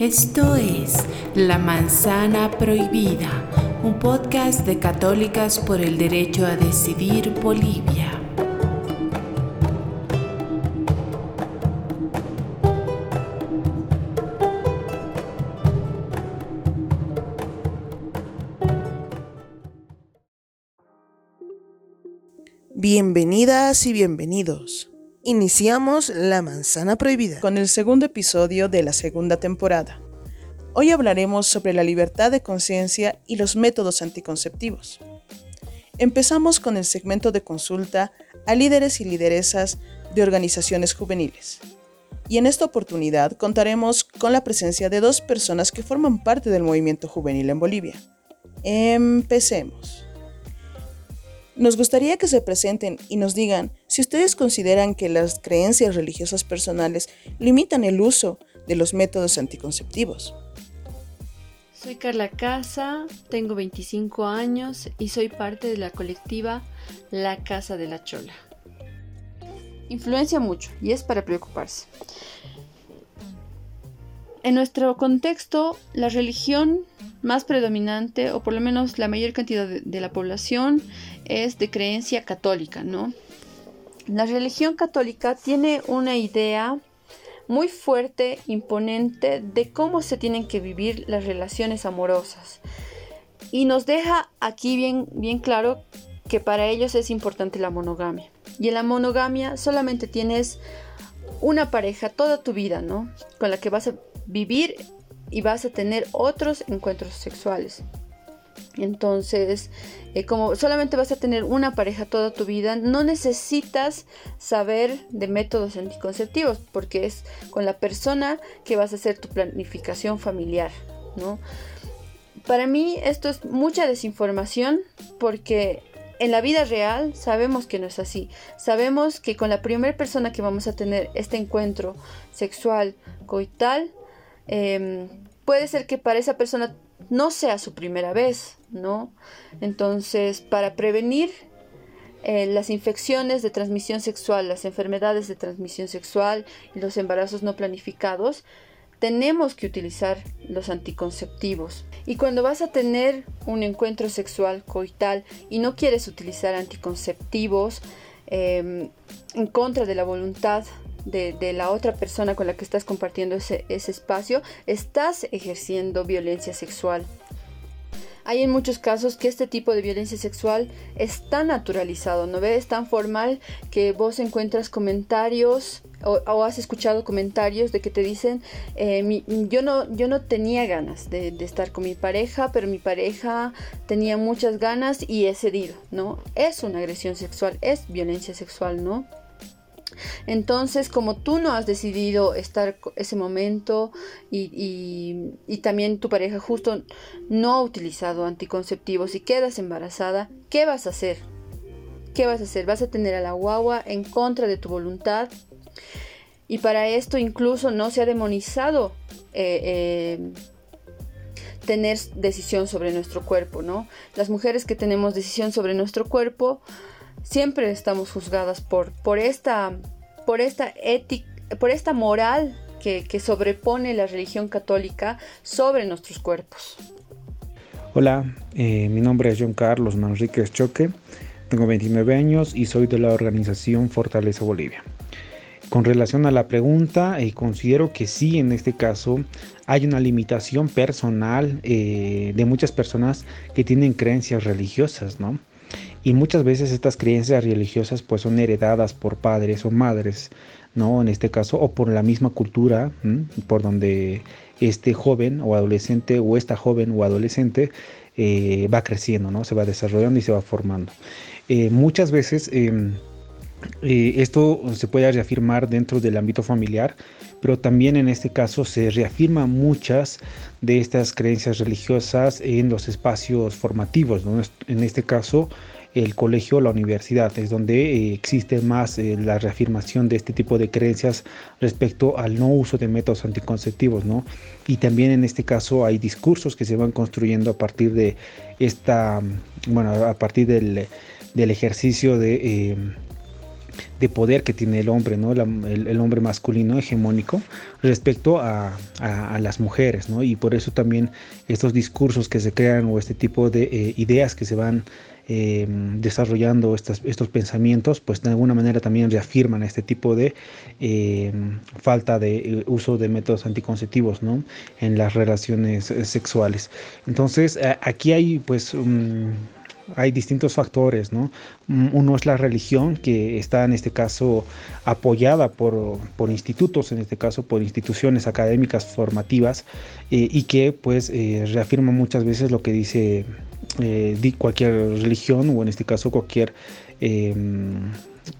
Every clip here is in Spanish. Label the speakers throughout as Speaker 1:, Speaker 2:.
Speaker 1: Esto es La Manzana Prohibida, un podcast de Católicas por el Derecho a Decidir Bolivia.
Speaker 2: Bienvenidas y bienvenidos. Iniciamos La Manzana Prohibida con el segundo episodio de la segunda temporada. Hoy hablaremos sobre la libertad de conciencia y los métodos anticonceptivos. Empezamos con el segmento de consulta a líderes y lideresas de organizaciones juveniles. Y en esta oportunidad contaremos con la presencia de dos personas que forman parte del movimiento juvenil en Bolivia. Empecemos. Nos gustaría que se presenten y nos digan si ustedes consideran que las creencias religiosas personales limitan el uso de los métodos anticonceptivos.
Speaker 3: Soy Carla Casa, tengo 25 años y soy parte de la colectiva La Casa de la Chola. Influencia mucho y es para preocuparse. En nuestro contexto, la religión más predominante, o por lo menos la mayor cantidad de, la población, es de creencia católica, ¿no? La religión católica tiene una idea muy fuerte, imponente, de cómo se tienen que vivir las relaciones amorosas. Y nos deja aquí bien, bien claro que para ellos es importante la monogamia. Y en la monogamia solamente tienes una pareja toda tu vida, ¿no? Con la que vas a vivir y vas a tener otros encuentros sexuales. Entonces, eh, como solamente vas a tener una pareja toda tu vida, no necesitas saber de métodos anticonceptivos, porque es con la persona que vas a hacer tu planificación familiar, ¿no? Para mí esto es mucha desinformación, porque en la vida real sabemos que no es así. Sabemos que con la primera persona que vamos a tener este encuentro sexual coital, Em, puede ser que para esa persona no sea su primera vez, ¿no? Entonces, para prevenir eh, las infecciones de transmisión sexual, las enfermedades de transmisión sexual y los embarazos no planificados, tenemos que utilizar los anticonceptivos. Y cuando vas a tener un encuentro sexual coital y no quieres utilizar anticonceptivos em, en contra de la voluntad de, la otra persona con la que estás compartiendo ese, espacio, estás ejerciendo violencia sexual. Hay en muchos casos que este tipo de violencia sexual es tan naturalizado, ¿no ves? Es tan formal que vos encuentras comentarios o, has escuchado comentarios de que te dicen, eh, yo, no, yo no tenía ganas de, de, estar con mi pareja, pero mi pareja tenía muchas ganas y he cedido, ¿no? Es una agresión sexual, es violencia sexual, ¿no? Entonces, como tú no has decidido estar ese momento y, también tu pareja justo no ha utilizado anticonceptivos y quedas embarazada, ¿qué vas a hacer? ¿Qué vas a hacer? Vas a tener a la guagua en contra de tu voluntad. Y para esto incluso no se ha demonizado eh, eh, tener decisión sobre nuestro cuerpo, ¿no? Las mujeres que tenemos decisión sobre nuestro cuerpo siempre estamos juzgadas por, por esta, por esta ética, por esta moral que, sobrepone la religión católica sobre nuestros cuerpos.
Speaker 4: Hola, eh, mi nombre es John Carlos Manríquez Choque, tengo 29 años y soy de la organización Fortaleza Bolivia. Con relación a la pregunta, eh, considero que sí, en este caso hay una limitación personal eh, de muchas personas que tienen creencias religiosas, ¿no? Y muchas veces estas creencias religiosas pues son heredadas por padres o madres, ¿no? En este caso, o por la misma cultura, por donde este joven o adolescente o esta joven o adolescente eh, va creciendo, ¿no? Se va desarrollando y se va formando. Eh, muchas veces em, eh, esto se puede reafirmar dentro del ámbito familiar, pero también en este caso se reafirman muchas de estas creencias religiosas en los espacios formativos, ¿no? En este caso, el colegio o la universidad, es donde eh, existe más eh, la reafirmación de este tipo de creencias respecto al no uso de métodos anticonceptivos, ¿no? Y también en este caso hay discursos que se van construyendo a partir de esta, bueno, a partir del, ejercicio de... Eh, de poder que tiene el hombre, ¿no? el, hombre masculino hegemónico respecto a, las mujeres, ¿no? Y por eso también estos discursos que se crean o este tipo de ideas que se van eh, desarrollando estos, pensamientos, pues de alguna manera también reafirman este tipo de eh, falta de uso de métodos anticonceptivos, ¿no? En las relaciones sexuales. Entonces, aquí hay pues hay distintos factores, ¿no? Uno es la religión, que está en este caso apoyada por, institutos, en este caso por instituciones académicas formativas, eh, y que pues eh, reafirma muchas veces lo que dice eh, cualquier religión, o en este caso cualquier,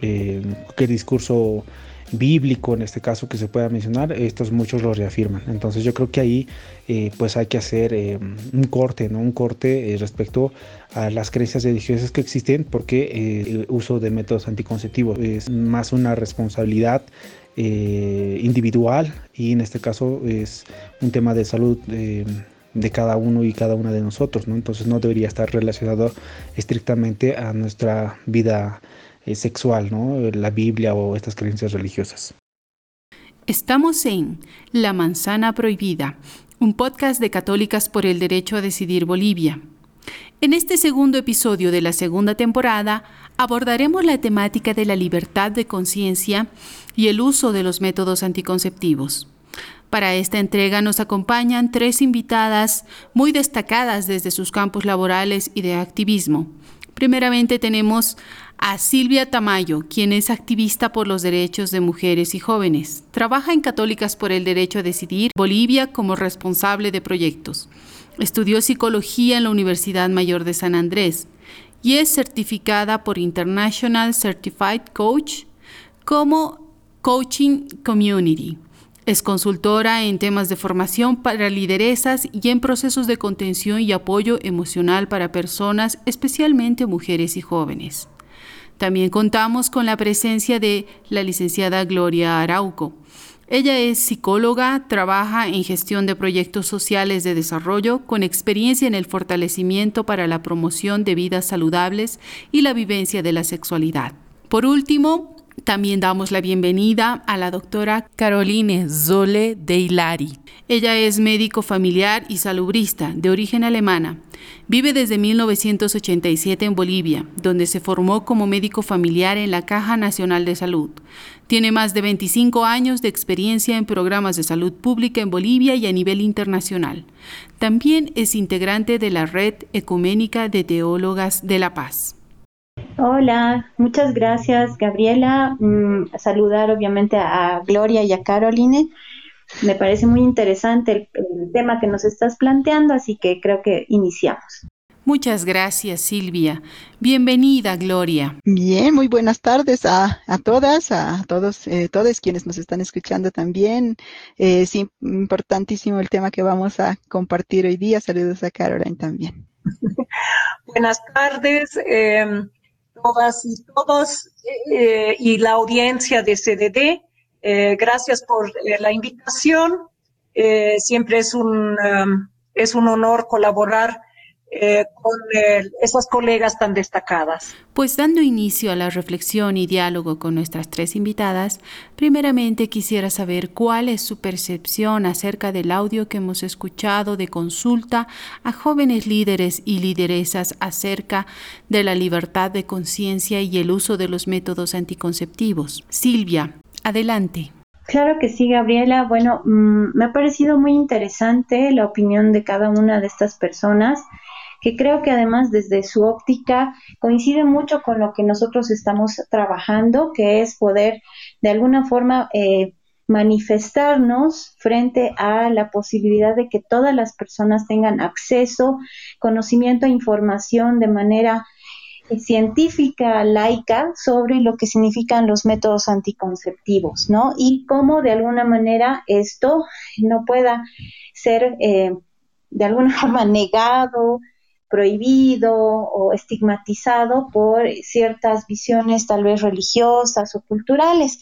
Speaker 4: cualquier discurso bíblico en este caso que se pueda mencionar, estos muchos lo reafirman. Entonces yo creo que ahí eh, pues hay que hacer eh, un corte, ¿no? Un corte eh, respecto a las creencias religiosas que existen porque el uso de métodos anticonceptivos es más una responsabilidad individual y en este caso es un tema de salud de cada uno y cada una de nosotros, ¿no? Entonces no debería estar relacionado estrictamente a nuestra vida eh, sexual, ¿no? la Biblia o estas creencias religiosas.
Speaker 1: Estamos en La Manzana Prohibida, un podcast de Católicas por el Derecho a Decidir Bolivia. En este segundo episodio de la segunda temporada abordaremos la temática de la libertad de conciencia y el uso de los métodos anticonceptivos. Para esta entrega nos acompañan tres invitadas muy destacadas desde sus campos laborales y de activismo. Primeramente tenemos a Silvia Tamayo, quien es activista por los derechos de mujeres y jóvenes. Trabaja en Católicas por el Derecho a Decidir Bolivia como responsable de proyectos. Estudió psicología en la Universidad Mayor de San Andrés y es certificada por International Certified Coach como Coaching Community. Es consultora en temas de formación para lideresas y en procesos de contención y apoyo emocional para personas, especialmente mujeres y jóvenes. También contamos con la presencia de la licenciada Gloria Arauco. Ella es psicóloga, trabaja en gestión de proyectos sociales de desarrollo con experiencia en el fortalecimiento para la promoción de vidas saludables y la vivencia de la sexualidad. Por último, también damos la bienvenida a la doctora Caroline Zole de Hilari. Ella es médico familiar y salubrista de origen alemana. Vive desde 1987 en Bolivia, donde se formó como médico familiar en la Caja Nacional de Salud. Tiene más de 25 años de experiencia en programas de salud pública en Bolivia y a nivel internacional. También es integrante de la Red Ecuménica de Teólogas de la Paz.
Speaker 5: Hola, muchas gracias Gabriela. Mm, saludar obviamente a Gloria y a Caroline. Me parece muy interesante el, tema que nos estás planteando, así que creo que iniciamos.
Speaker 1: Muchas gracias, Silvia. Bienvenida, Gloria.
Speaker 6: Bien, muy buenas tardes a, todas, a todos, eh, todos quienes nos están escuchando también. Eh, es importantísimo el tema que vamos a compartir hoy día. Saludos a Caroline también.
Speaker 7: buenas tardes. Eh, todas y todos eh, y la audiencia de CDD. Eh, gracias por eh, la invitación. siempre es un, um, es un honor colaborar eh, con esas colegas tan destacadas.
Speaker 1: Pues dando inicio a la reflexión y diálogo con nuestras tres invitadas, primeramente quisiera saber cuál es su percepción acerca del audio que hemos escuchado de consulta a jóvenes líderes y lideresas acerca de la libertad de conciencia y el uso de los métodos anticonceptivos. Silvia, adelante.
Speaker 5: Claro que sí, Gabriela. Bueno, mm, me ha parecido muy interesante la opinión de cada una de estas personas que creo que además desde su óptica coincide mucho con lo que nosotros estamos trabajando, que es poder de alguna forma eh, manifestarnos frente a la posibilidad de que todas las personas tengan acceso, conocimiento e información de manera eh, científica, laica, sobre lo que significan los métodos anticonceptivos, ¿no? Y cómo de alguna manera esto no pueda ser eh, de alguna forma negado, prohibido o estigmatizado por ciertas visiones tal vez religiosas o culturales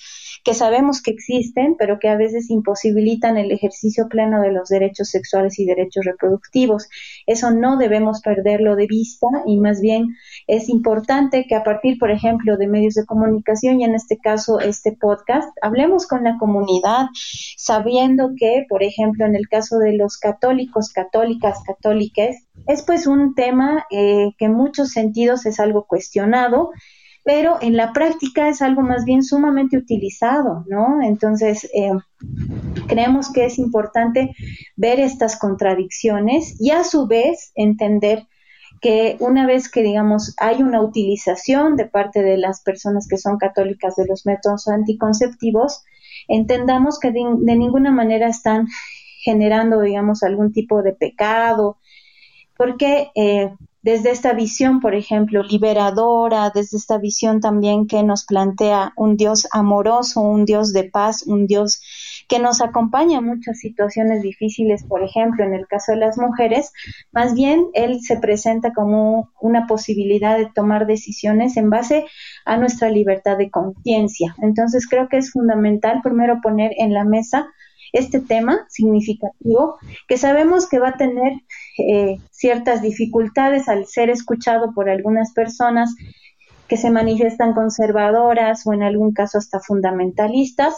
Speaker 5: que sabemos que existen, pero que a veces imposibilitan el ejercicio pleno de los derechos sexuales y derechos reproductivos. Eso no debemos perderlo de vista y más bien es importante que a partir, por ejemplo, de medios de comunicación y en este caso este podcast, hablemos con la comunidad, sabiendo que, por ejemplo, en el caso de los católicos, católicas, católicas, es pues un tema eh, que en muchos sentidos es algo cuestionado pero en la práctica es algo más bien sumamente utilizado, ¿no? Entonces, eh, creemos que es importante ver estas contradicciones y a su vez entender que una vez que, digamos, hay una utilización de parte de las personas que son católicas de los métodos anticonceptivos, entendamos que de, ninguna manera están generando, digamos, algún tipo de pecado, porque eh, desde esta visión, por ejemplo, liberadora, desde esta visión también que nos plantea un Dios amoroso, un Dios de paz, un Dios que nos acompaña en muchas situaciones difíciles, por ejemplo, en el caso de las mujeres, más bien Él se presenta como una posibilidad de tomar decisiones en base a nuestra libertad de conciencia. Entonces creo que es fundamental primero poner en la mesa este tema significativo que sabemos que va a tener eh, ciertas dificultades al ser escuchado por algunas personas que se manifiestan conservadoras o en algún caso hasta fundamentalistas,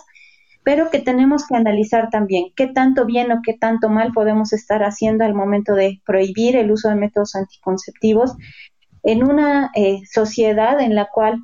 Speaker 5: pero que tenemos que analizar también qué tanto bien o qué tanto mal podemos estar haciendo al momento de prohibir el uso de métodos anticonceptivos en una eh, sociedad en la cual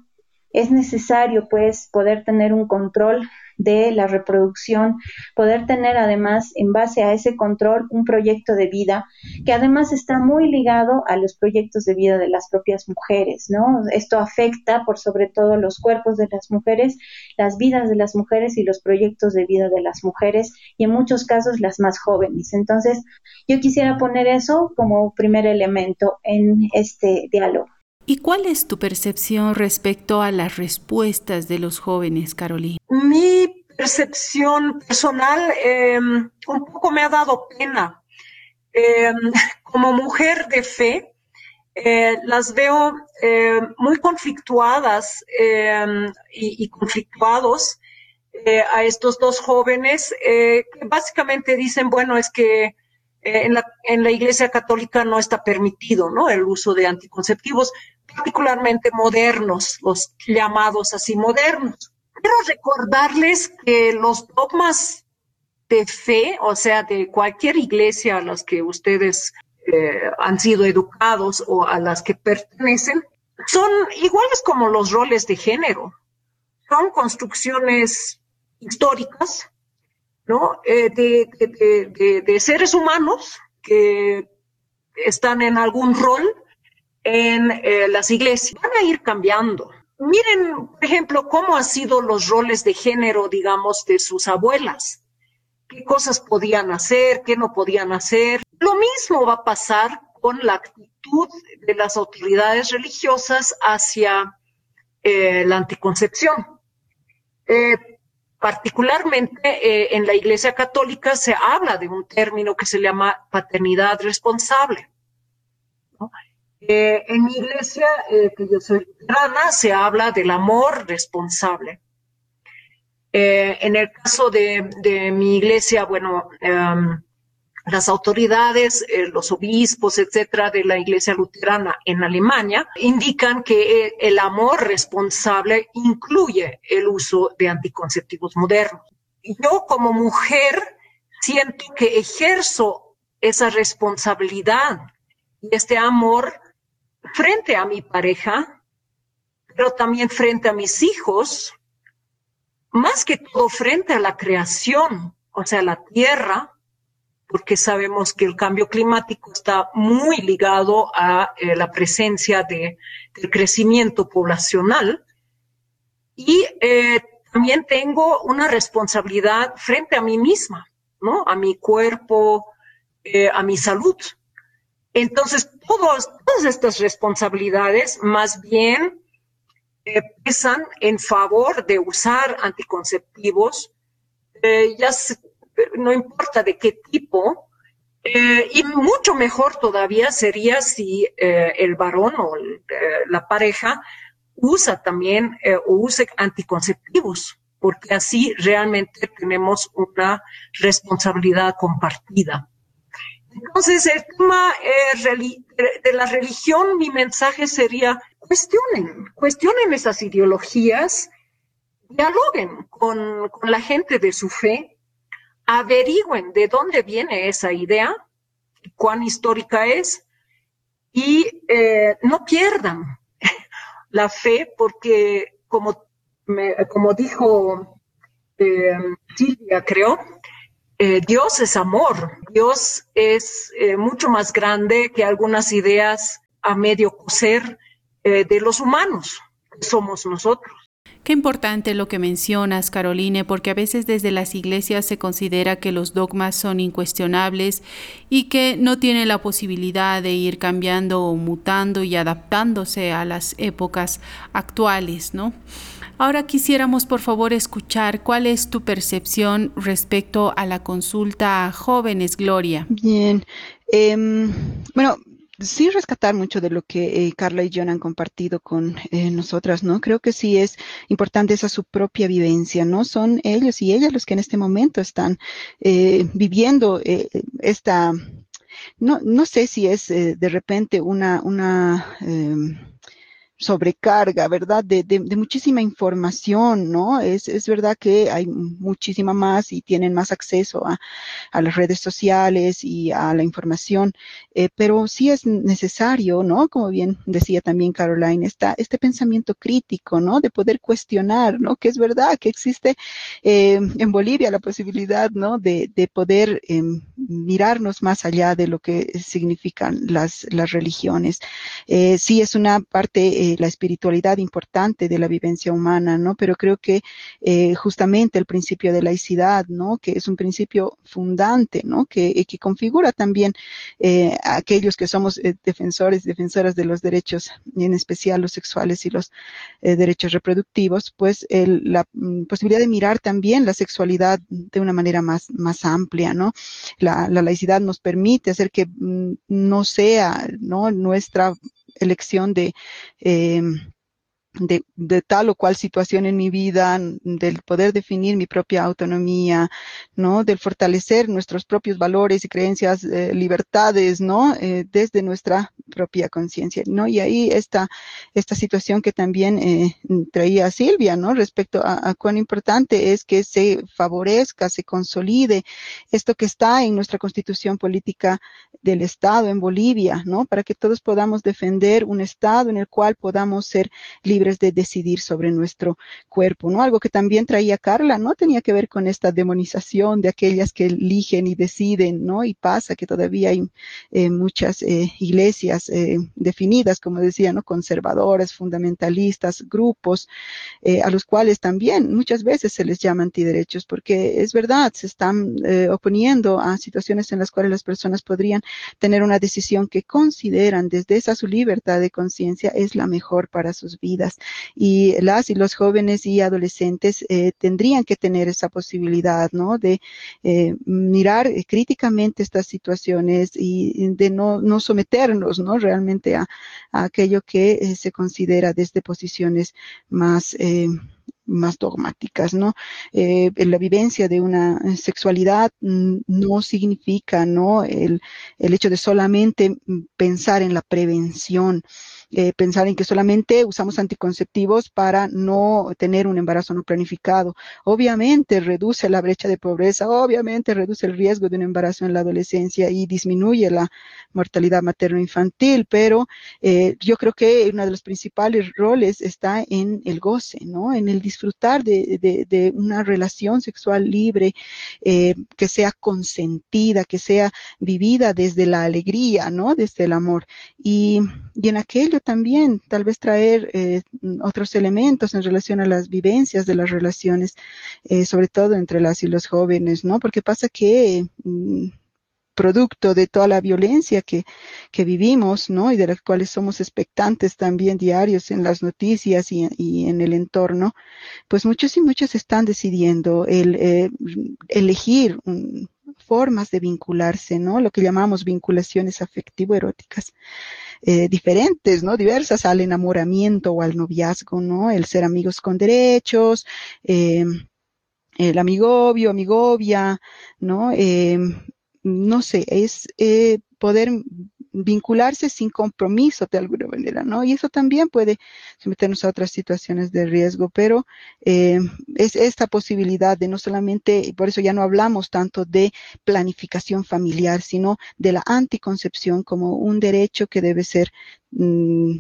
Speaker 5: es necesario pues poder tener un control de la reproducción, poder tener además en base a ese control un proyecto de vida que además está muy ligado a los proyectos de vida de las propias mujeres, ¿no? Esto afecta por sobre todo los cuerpos de las mujeres, las vidas de las mujeres y los proyectos de vida de las mujeres y en muchos casos las más jóvenes. Entonces, yo quisiera poner eso como primer elemento en este diálogo.
Speaker 1: ¿Y cuál es tu percepción respecto a las respuestas de los jóvenes, Carolina?
Speaker 7: Mi percepción personal em, un poco me ha dado pena. Em, como mujer de fe, eh, las veo em, muy conflictuadas y, y, conflictuados eh, a estos dos jóvenes eh, que básicamente dicen, bueno, es que en la, en la Iglesia Católica no está permitido ¿no? el uso de anticonceptivos, particularmente modernos, los llamados así modernos. Quiero recordarles que los dogmas de fe, o sea, de cualquier iglesia a las que ustedes eh, han sido educados o a las que pertenecen, son iguales como los roles de género. Son construcciones históricas, ¿no? Eh, de, de seres humanos que están en algún rol en eh, las iglesias. Van a ir cambiando. Miren, por ejemplo, cómo han sido los roles de género, digamos, de sus abuelas. ¿Qué cosas podían hacer? ¿Qué no podían hacer? Lo mismo va a pasar con la actitud de las autoridades religiosas hacia eh, la anticoncepción. Eh, particularmente en la Iglesia Católica se habla de un término que se llama paternidad responsable. Eh, en mi iglesia, eh, que yo soy luterana, se habla del amor responsable. Eh, en el caso de, mi iglesia, bueno, em, las autoridades, los obispos, etcétera, de la iglesia luterana en Alemania indican que el amor responsable incluye el uso de anticonceptivos modernos. Yo como mujer siento que ejerzo esa responsabilidad y este amor frente a mi pareja, pero también frente a mis hijos, más que todo frente a la creación, o sea, la tierra, porque sabemos que el cambio climático está muy ligado a eh, la presencia de, del crecimiento poblacional. Y eh, también tengo una responsabilidad frente a mí misma, ¿no? A mi cuerpo, eh, a mi salud. Entonces, todas estas responsabilidades más bien pesan en favor de usar anticonceptivos, ya no importa de qué tipo, eh, y mucho mejor todavía sería si el varón o la pareja usa también o use anticonceptivos, porque así realmente tenemos una responsabilidad compartida. Entonces, el tema eh, de la religión, mi mensaje sería, cuestionen, cuestionen esas ideologías, dialoguen con, la gente de su fe, averigüen de dónde viene esa idea, cuán histórica es, y eh, no pierdan la fe porque, como, como dijo eh, Silvia, creo, eh, Dios es amor, Dios es eh, mucho más grande que algunas ideas a medio coser eh, de los humanos, somos nosotros.
Speaker 1: Qué importante lo que mencionas, Caroline, porque a veces desde las iglesias se considera que los dogmas son incuestionables y que no tienen la posibilidad de ir cambiando o mutando y adaptándose a las épocas actuales, ¿no? Ahora quisiéramos, por favor, escuchar cuál es tu percepción respecto a la consulta a jóvenes, Gloria.
Speaker 6: Bien. Em, bueno, sí rescatar mucho de lo que eh, Carla y John han compartido con eh, nosotras, ¿no? Creo que sí es importante esa su propia vivencia, ¿no? Son ellos y ellas los que en este momento están eh, viviendo esta, no, no sé si es de repente una, una, em, sobrecarga, ¿verdad? De, de, de, muchísima información, ¿no? Es, es verdad que hay muchísima más y tienen más acceso a, las redes sociales y a la información, eh, pero sí es necesario, ¿no? Como bien decía también Caroline, está este pensamiento crítico, ¿no? De poder cuestionar, ¿no? Que es verdad que existe eh, en Bolivia la posibilidad, ¿no? De, de poder eh, mirarnos más allá de lo que significan las, las religiones. Eh, sí es una parte eh, la espiritualidad importante de la vivencia humana, ¿no? Pero creo que eh, justamente el principio de laicidad, ¿no? Que es un principio fundante, ¿no? Que, que configura también eh, a aquellos que somos defensores, defensoras de los derechos, en especial los sexuales y los derechos reproductivos, pues la mm, posibilidad de mirar también la sexualidad de una manera más, más amplia, ¿no? La, la laicidad nos permite hacer que mm, no sea, ¿no? Nuestra elección de eh, de, tal o cual situación en mi vida, del poder definir mi propia autonomía, ¿no? Del fortalecer nuestros propios valores y creencias, eh, libertades, ¿no? Eh, desde nuestra propia conciencia, ¿no? Y ahí está esta situación que también eh, traía Silvia, ¿no? Respecto a, a, cuán importante es que se favorezca, se consolide esto que está en nuestra constitución política del Estado en Bolivia, ¿no? Para que todos podamos defender un Estado en el cual podamos ser libres de decidir sobre nuestro cuerpo, ¿no? Algo que también traía Carla, ¿no? Tenía que ver con esta demonización de aquellas que eligen y deciden, ¿no? Y pasa que todavía hay eh, muchas eh, iglesias eh, definidas, como decía, ¿no? Conservadoras, fundamentalistas, grupos, a los cuales también muchas veces se les llama antiderechos, porque es verdad, se están oponiendo a situaciones en las cuales las personas podrían tener una decisión que consideran desde esa su libertad de conciencia es la mejor para sus vidas y las y los jóvenes y adolescentes eh, tendrían que tener esa posibilidad, ¿no? De eh, mirar críticamente estas situaciones y de no, no someternos, ¿no? Realmente a, aquello que eh, se considera desde posiciones más más dogmáticas, ¿no? La vivencia de una sexualidad mm, no significa, ¿no? El, el hecho de solamente pensar en la prevención, eh, pensar en que solamente usamos anticonceptivos para no tener un embarazo no planificado. Obviamente reduce la brecha de pobreza, obviamente reduce el riesgo de un embarazo en la adolescencia y disminuye la mortalidad materno-infantil, pero eh, yo creo que uno de los principales roles está en el goce, ¿no? En el disfrutar de, una relación sexual libre, eh, que sea consentida, que sea vivida desde la alegría, ¿no? Desde el amor. Y, y en aquello también, tal vez traer eh, otros elementos en relación a las vivencias de las relaciones, eh, sobre todo entre las y los jóvenes, ¿no? Porque pasa que mm, producto de toda la violencia que, que vivimos, ¿no? Y de las cuales somos expectantes también diarios en las noticias y, en el entorno, pues muchos y muchos están decidiendo el eh, elegir un, formas de vincularse, ¿no? Lo que llamamos vinculaciones afectivo-eróticas. Eh, diferentes, ¿no? Diversas al enamoramiento o al noviazgo, ¿no? El ser amigos con derechos, eh, el amigovio, amigovia, ¿no? Eh, no sé, es eh, poder vincularse sin compromiso de alguna manera, ¿no? Y eso también puede someternos a otras situaciones de riesgo, pero eh, es esta posibilidad de no solamente, y por eso ya no hablamos tanto de planificación familiar, sino de la anticoncepción como un derecho que debe ser mm,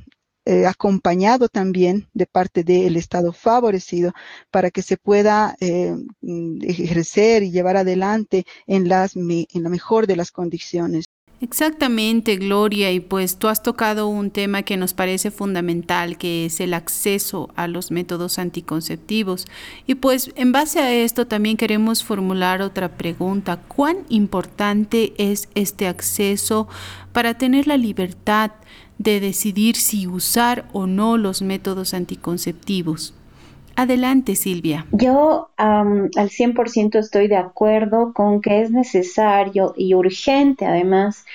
Speaker 6: eh, acompañado también de parte del Estado favorecido para que se pueda eh, mm, ejercer y llevar adelante en, las, en la mejor de las condiciones.
Speaker 1: Exactamente, Gloria, y pues tú has tocado un tema que nos parece fundamental, que es el acceso a los métodos anticonceptivos. Y pues en base a esto también queremos formular otra pregunta. ¿Cuán importante es este acceso para tener la libertad de decidir si usar o no los métodos anticonceptivos? Adelante, Silvia.
Speaker 5: Yo al 100% estoy de acuerdo con que es necesario y urgente, además,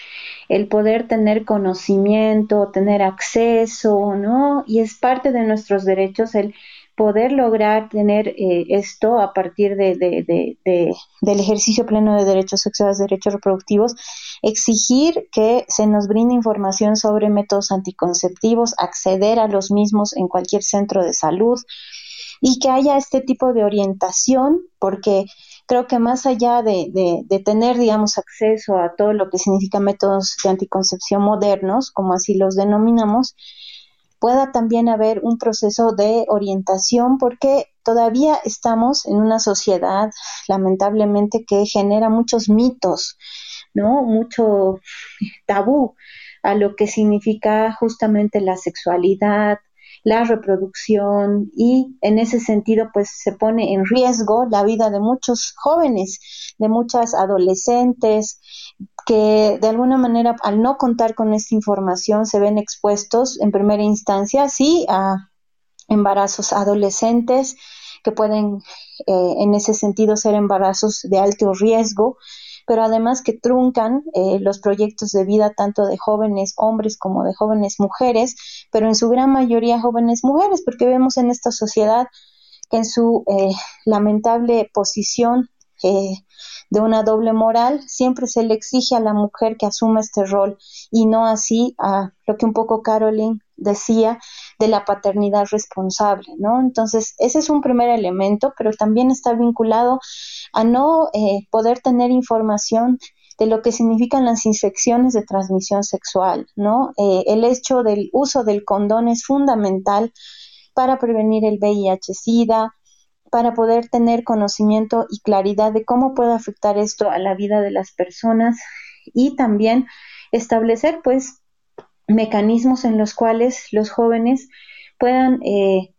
Speaker 5: el poder tener conocimiento, tener acceso, ¿no? Y es parte de nuestros derechos el poder lograr tener eh, esto a partir de, del ejercicio pleno de derechos sexuales, derechos reproductivos, exigir que se nos brinde información sobre métodos anticonceptivos, acceder a los mismos en cualquier centro de salud, y que haya este tipo de orientación, porque creo que más allá de, de, tener, digamos, acceso a todo lo que significa métodos de anticoncepción modernos, como así los denominamos, pueda también haber un proceso de orientación, porque todavía estamos en una sociedad, lamentablemente, que genera muchos mitos, ¿no? Mucho tabú a lo que significa justamente la sexualidad, la reproducción y en ese sentido pues se pone en riesgo la vida de muchos jóvenes, de muchas adolescentes que de alguna manera al no contar con esta información se ven expuestos en primera instancia sí a embarazos adolescentes que pueden eh, en ese sentido ser embarazos de alto riesgo pero además que truncan eh, los proyectos de vida tanto de jóvenes hombres como de jóvenes mujeres, pero en su gran mayoría jóvenes mujeres, porque vemos en esta sociedad que en su eh, lamentable posición de una doble moral, siempre se le exige a la mujer que asuma este rol y no así a lo que un poco Caroline decía de la paternidad responsable, ¿no? Entonces, ese es un primer elemento, pero también está vinculado a no eh, poder tener información de lo que significan las infecciones de transmisión sexual, ¿no? Eh, el hecho del uso del condón es fundamental para prevenir el VIH-Sida, para poder tener conocimiento y claridad de cómo puede afectar esto a la vida de las personas y también establecer, pues, mecanismos en los cuales los jóvenes puedan eh,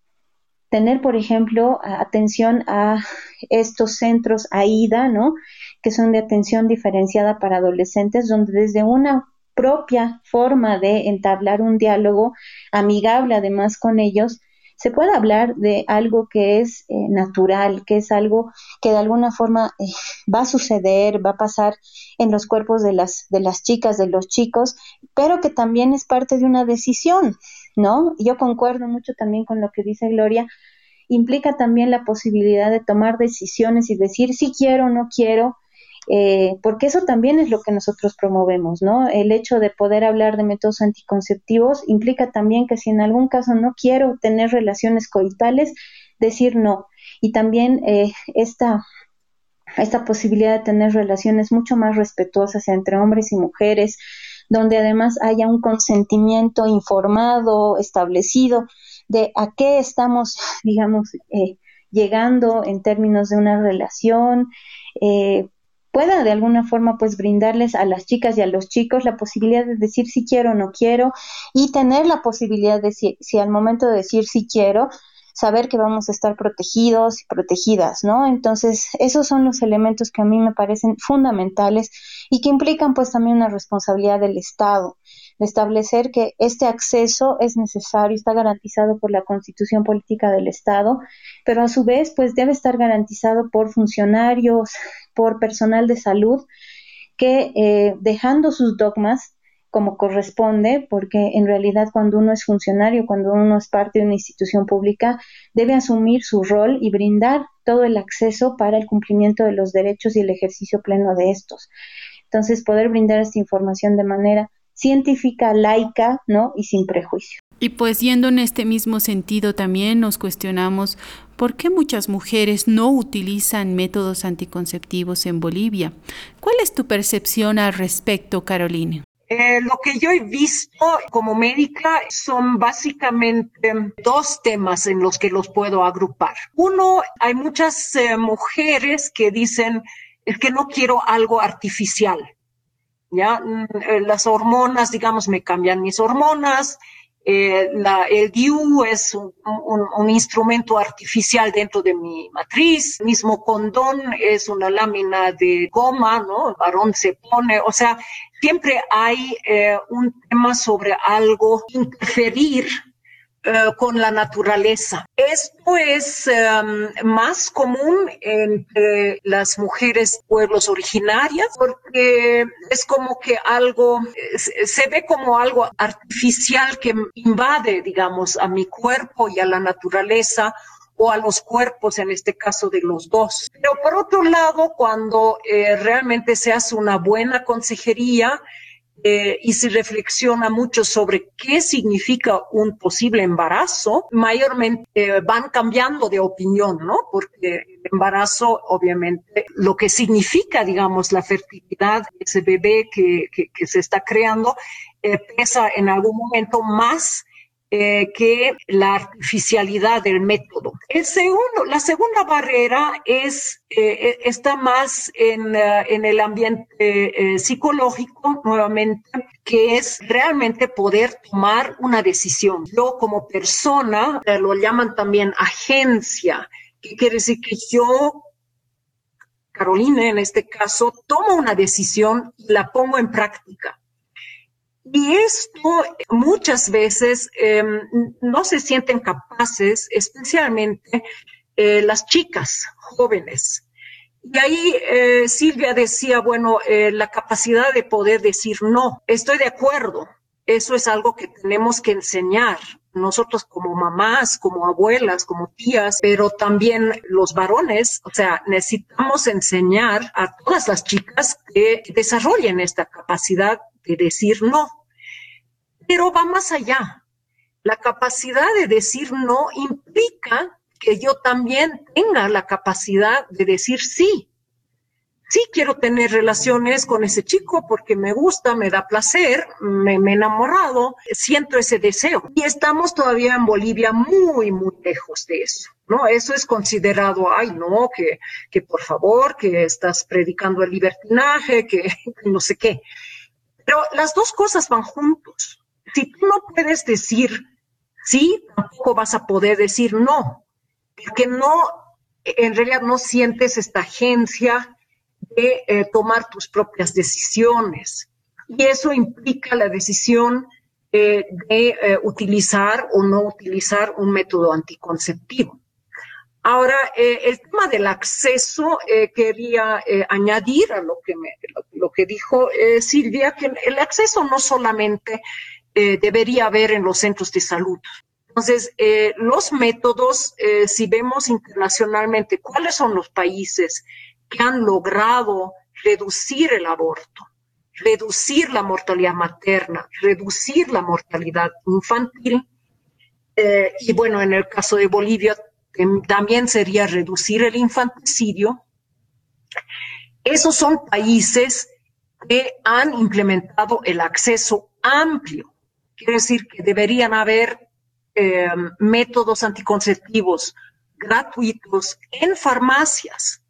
Speaker 5: tener, por ejemplo, atención a estos centros AIDA, ¿no? Que son de atención diferenciada para adolescentes, donde desde una propia forma de entablar un diálogo amigable además con ellos, se puede hablar de algo que es eh, natural, que es algo que de alguna forma eh, va a suceder, va a pasar en los cuerpos de las, de las chicas, de los chicos, pero que también es parte de una decisión, ¿no? Yo concuerdo mucho también con lo que dice Gloria, implica también la posibilidad de tomar decisiones y decir si quiero o no quiero, eh, porque eso también es lo que nosotros promovemos, ¿no? El hecho de poder hablar de métodos anticonceptivos implica también que si en algún caso no quiero tener relaciones coitales, decir no. Y también eh, esta, esta posibilidad de tener relaciones mucho más respetuosas entre hombres y mujeres, donde además haya un consentimiento informado, establecido, de a qué estamos, digamos, eh, llegando en términos de una relación, eh, pueda de alguna forma pues brindarles a las chicas y a los chicos la posibilidad de decir si quiero o no quiero y tener la posibilidad de si, si al momento de decir si quiero saber que vamos a estar protegidos y protegidas, ¿no? Entonces, esos son los elementos que a mí me parecen fundamentales y que implican pues también una responsabilidad del Estado, de establecer que este acceso es necesario, está garantizado por la Constitución Política del Estado, pero a su vez pues debe estar garantizado por funcionarios, por personal de salud que eh, dejando sus dogmas como corresponde, porque en realidad cuando uno es funcionario, cuando uno es parte de una institución pública, debe asumir su rol y brindar todo el acceso para el cumplimiento de los derechos y el ejercicio pleno de estos. Entonces, poder brindar esta información de manera científica, laica, ¿no? Y sin prejuicio.
Speaker 1: Y pues yendo en este mismo sentido también nos cuestionamos por qué muchas mujeres no utilizan métodos anticonceptivos en Bolivia. ¿Cuál es tu percepción al respecto, Carolina?
Speaker 7: Eh, lo que yo he visto como médica son básicamente dos temas en los que los puedo agrupar. Uno, hay muchas eh, mujeres que dicen, es que no quiero algo artificial. Ya, mm, eh, las hormonas, digamos, me cambian mis hormonas, eh, la, el DIU es un, un, instrumento artificial dentro de mi matriz. Mismo condón es una lámina de goma, ¿no? El varón se pone, o sea, siempre hay eh, un tema sobre algo, interferir eh, con la naturaleza. Esto es em, más común entre las mujeres pueblos originarias porque es como que algo, se ve como algo artificial que invade, digamos, a mi cuerpo y a la naturaleza o a los cuerpos, en este caso de los dos. Pero por otro lado, cuando eh, realmente se hace una buena consejería, eh, y se reflexiona mucho sobre qué significa un posible embarazo, mayormente eh, van cambiando de opinión, ¿no? Porque el embarazo, obviamente, lo que significa, digamos, la fertilidad de ese bebé que, que, que se está creando, eh, pesa en algún momento más eh, que la artificialidad del método. El segundo, la segunda barrera es, eh, está más en, uh, en el ambiente eh, psicológico, nuevamente, que es realmente poder tomar una decisión. Yo como persona, lo llaman también agencia, que quiere decir que yo Carolina, en este caso, tomo una decisión y la pongo en práctica. Y esto muchas veces eh, no se sienten capaces, especialmente eh, las chicas jóvenes. Y ahí eh, Silvia decía, bueno, eh, la capacidad de poder decir no, estoy de acuerdo, eso es algo que tenemos que enseñar nosotros como mamás, como abuelas, como tías, pero también los varones, o sea, necesitamos enseñar a todas las chicas que desarrollen esta capacidad de decir no. Pero va más allá. La capacidad de decir no implica que yo también tenga la capacidad de decir sí. Sí quiero tener relaciones con ese chico porque me gusta, me da placer, me, me he enamorado, siento ese deseo. Y estamos todavía en Bolivia muy, muy lejos de eso. ¿no? Eso es considerado, ay, no, que, que por favor, que estás predicando el libertinaje, que, que no sé qué. Pero las dos cosas van juntos. Si tú no puedes decir sí, tampoco vas a poder decir no, porque no, en realidad no sientes esta agencia de eh, tomar tus propias decisiones. Y eso implica la decisión eh, de eh, utilizar o no utilizar un método anticonceptivo. Ahora, eh, el tema del acceso, eh, quería eh, añadir a lo que, me, lo, lo que dijo Silvia, que el acceso no solamente debería haber en los centros de salud. Entonces, los métodos, si vemos internacionalmente cuáles son los países que han logrado reducir el aborto, reducir la mortalidad materna, reducir la mortalidad infantil, y bueno, en el caso de Bolivia, también sería reducir el infanticidio. Esos son países que han implementado el acceso amplio. Quiere decir que deberían haber eh, métodos anticonceptivos gratuitos en farmacias,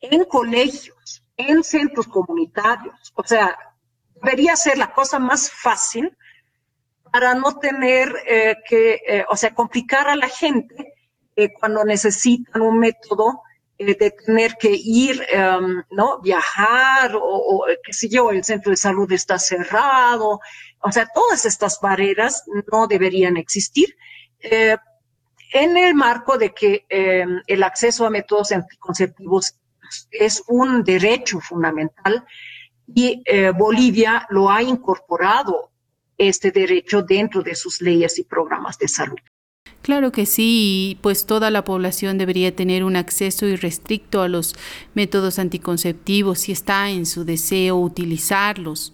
Speaker 7: en colegios, en centros comunitarios. O sea, debería ser la cosa más fácil para no tener eh, que, eh, o sea, complicar a la gente cuando necesitan un método de tener que ir, em, ¿no? Viajar o, qué sé yo, el centro de salud está cerrado. O sea, todas estas barreras no deberían existir en el marco de que em, el acceso a métodos anticonceptivos es un derecho fundamental y eh, Bolivia lo ha incorporado este derecho dentro de sus leyes y programas de salud.
Speaker 1: Claro que sí, pues toda la población debería tener un acceso irrestricto a los métodos anticonceptivos si está en su deseo utilizarlos.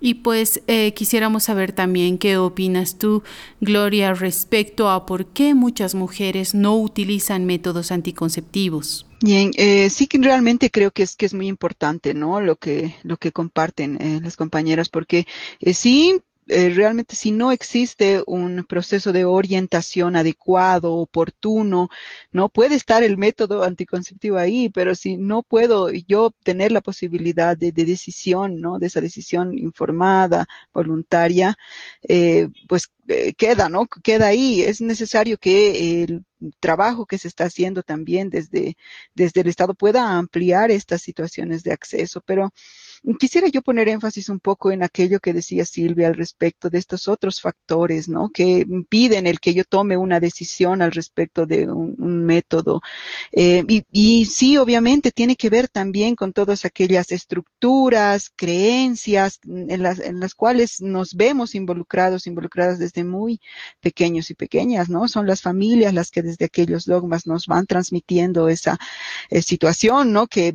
Speaker 1: Y pues eh, quisiéramos saber también qué opinas tú, Gloria, respecto a por qué muchas mujeres no utilizan métodos anticonceptivos.
Speaker 6: Bien, eh, sí que realmente creo que es que es muy importante, ¿no? Lo que lo que comparten eh, las compañeras, porque sí eh, realmente si no existe un proceso de orientación adecuado, oportuno, no puede estar el método anticonceptivo ahí, pero si no puedo yo tener la posibilidad de, decisión, ¿no? De esa decisión informada, voluntaria, eh, pues eh, queda, ¿no? Queda ahí. Es necesario que el trabajo que se está haciendo también desde, desde el Estado pueda ampliar estas situaciones de acceso, pero Quisiera yo poner énfasis un poco en aquello que decía Silvia al respecto de estos otros factores, ¿no? Que impiden el que yo tome una decisión al respecto de un, método. Eh, y, y, sí, obviamente, tiene que ver también con todas aquellas estructuras, creencias en las, en las cuales nos vemos involucrados, involucradas desde muy pequeños y pequeñas, ¿no? Son las familias las que desde aquellos dogmas nos van transmitiendo esa eh, situación, ¿no? Que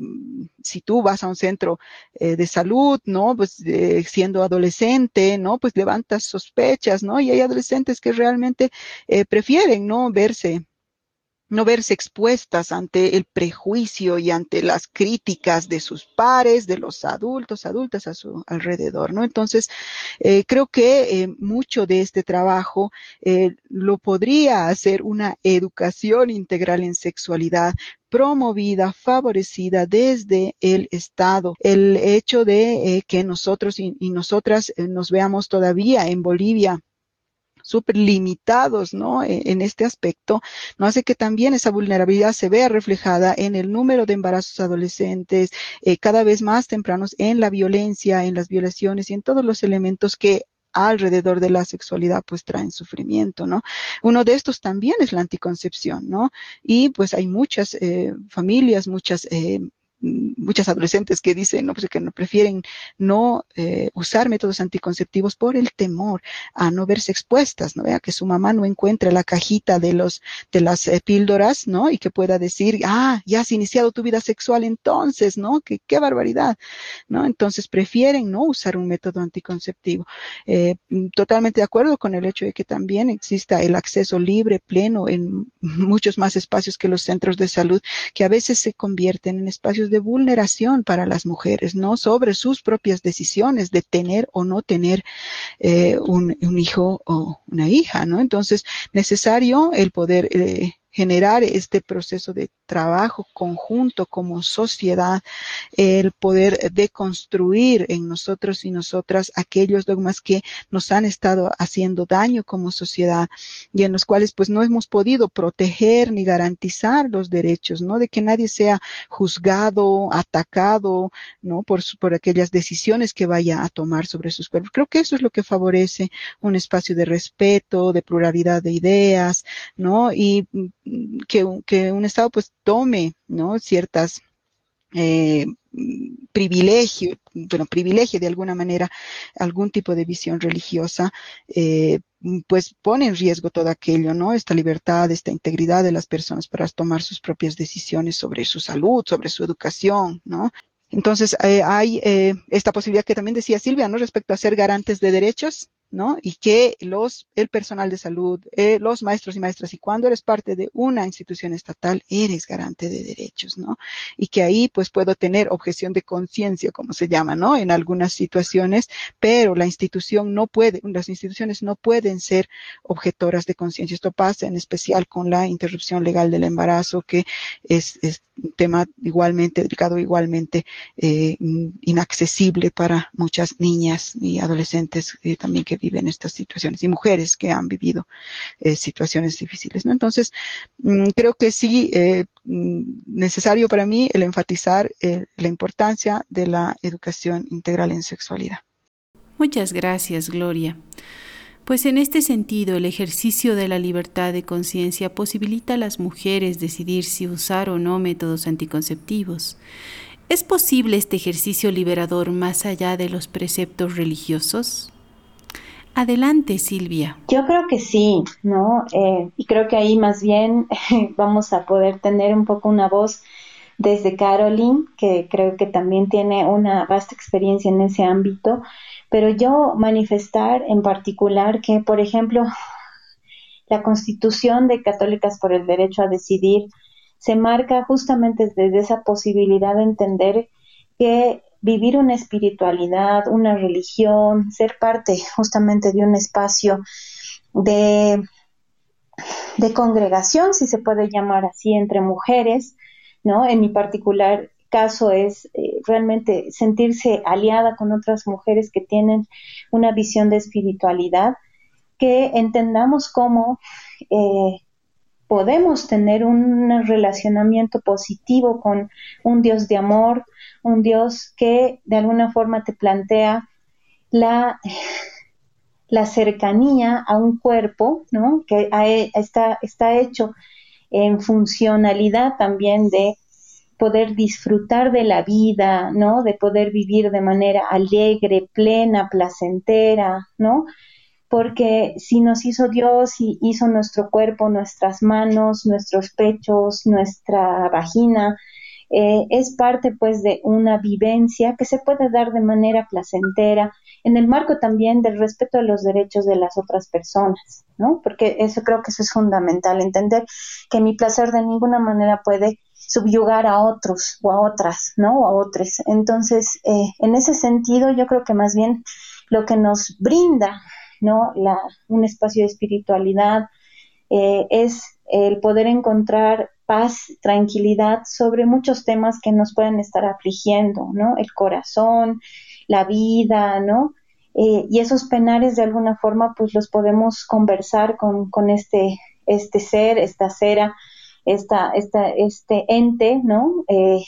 Speaker 6: si tú vas a un centro eh, de salud, ¿no? Pues siendo adolescente, ¿no? Pues levantas sospechas, ¿no? Y hay adolescentes que realmente eh, prefieren, ¿no? Verse no verse expuestas ante el prejuicio y ante las críticas de sus pares, de los adultos, adultas a su alrededor, ¿no? Entonces, eh, creo que eh, mucho de este trabajo eh, lo podría hacer una educación integral en sexualidad, promovida, favorecida desde el Estado. El hecho de que nosotros y nosotras nos veamos todavía en Bolivia súper limitados, ¿no? E, en, este aspecto, no hace que también esa vulnerabilidad se vea reflejada en el número de embarazos adolescentes, eh, cada vez más tempranos, en la violencia, en las violaciones y en todos los elementos que alrededor de la sexualidad pues traen sufrimiento, ¿no? Uno de estos también es la anticoncepción, ¿no? Y pues hay muchas eh, familias, muchas eh, muchas adolescentes que dicen, no, pues que no prefieren no eh, usar métodos anticonceptivos por el temor a no verse expuestas, ¿no? Vea que su mamá no encuentre la cajita de los, de las eh, píldoras, ¿no? Y que pueda decir, ah, ya has iniciado tu vida sexual entonces, ¿no? Que qué barbaridad, ¿no? Entonces prefieren no usar un método anticonceptivo. Eh, totalmente de acuerdo con el hecho de que también exista el acceso libre, pleno en muchos más espacios que los centros de salud, que a veces se convierten en espacios de de vulneración para las mujeres, ¿no? Sobre sus propias decisiones de tener o no tener eh, un, hijo o una hija, ¿no? Entonces, necesario el poder eh, generar este proceso de trabajo conjunto como sociedad, el poder deconstruir en nosotros y nosotras aquellos dogmas que nos han estado haciendo daño como sociedad y en los cuales pues no hemos podido proteger ni garantizar los derechos, ¿no? De que nadie sea juzgado, atacado, ¿no? Por, por aquellas decisiones que vaya a tomar sobre sus cuerpos. Creo que eso es lo que favorece un espacio de respeto, de pluralidad de ideas, ¿no? Y que, que un Estado pues tome, ¿no? Ciertas eh, privilegio, bueno, privilegio de alguna manera algún tipo de visión religiosa, eh, pues pone en riesgo todo aquello, ¿no? Esta libertad, esta integridad de las personas para tomar sus propias decisiones sobre su salud, sobre su educación, ¿no? Entonces, eh, hay eh, esta posibilidad que también decía Silvia, ¿no? Respecto a ser garantes de derechos, ¿no? Y que los, el personal de salud, eh, los maestros y maestras, y cuando eres parte de una institución estatal, eres garante de derechos, ¿no? Y que ahí pues puedo tener objeción de conciencia, como se llama, ¿no? En algunas situaciones, pero la institución no puede, las instituciones no pueden ser objetoras de conciencia. Esto pasa en especial con la interrupción legal del embarazo, que es, es un tema igualmente delicado, igualmente eh, inaccesible para muchas niñas y adolescentes eh, también que viven estas situaciones y mujeres que han vivido eh, situaciones difíciles. Entonces, mm, creo que sí, eh, mm, necesario para mí el enfatizar eh, la importancia de la educación integral en sexualidad.
Speaker 1: Muchas gracias, Gloria. Pues en este sentido, el ejercicio de la libertad de conciencia posibilita a las mujeres decidir si usar o no métodos anticonceptivos. ¿Es posible este ejercicio liberador más allá de los preceptos religiosos? Adelante, Silvia.
Speaker 5: Yo creo que sí, ¿no? Eh, y creo que ahí más bien vamos a poder tener un poco una voz desde Caroline, que creo que también tiene una vasta experiencia en ese ámbito, pero yo manifestar en particular que, por ejemplo, la Constitución de Católicas por el Derecho a Decidir se marca justamente desde esa posibilidad de entender que vivir una espiritualidad, una religión, ser parte justamente de un espacio de, congregación, si se puede llamar así, entre mujeres, ¿no? En mi particular caso es eh, realmente sentirse aliada con otras mujeres que tienen una visión de espiritualidad, que entendamos cómo eh, podemos tener un relacionamiento positivo con un Dios de amor, un Dios que de alguna forma te plantea la, la cercanía a un cuerpo, ¿no? Que está, está hecho en funcionalidad también de poder disfrutar de la vida, ¿no? De poder vivir de manera alegre, plena, placentera, ¿no? Porque si nos hizo Dios y hizo nuestro cuerpo, nuestras manos, nuestros pechos, nuestra vagina, eh, es parte pues de una vivencia que se puede dar de manera placentera en el marco también del respeto a los derechos de las otras personas, ¿no? Porque eso creo que eso es fundamental, entender que mi placer de ninguna manera puede subyugar a otros o a otras, ¿no? O a otros. Entonces, eh, en ese sentido, yo creo que más bien lo que nos brinda, ¿no? La, un espacio de espiritualidad eh, es el poder encontrar paz, tranquilidad sobre muchos temas que nos pueden estar afligiendo, ¿no? El corazón, la vida, ¿no? Eh, y esos penares de alguna forma pues los podemos conversar con, con este, este ser, esta cera esta, esta, este ente, ¿no? Eh,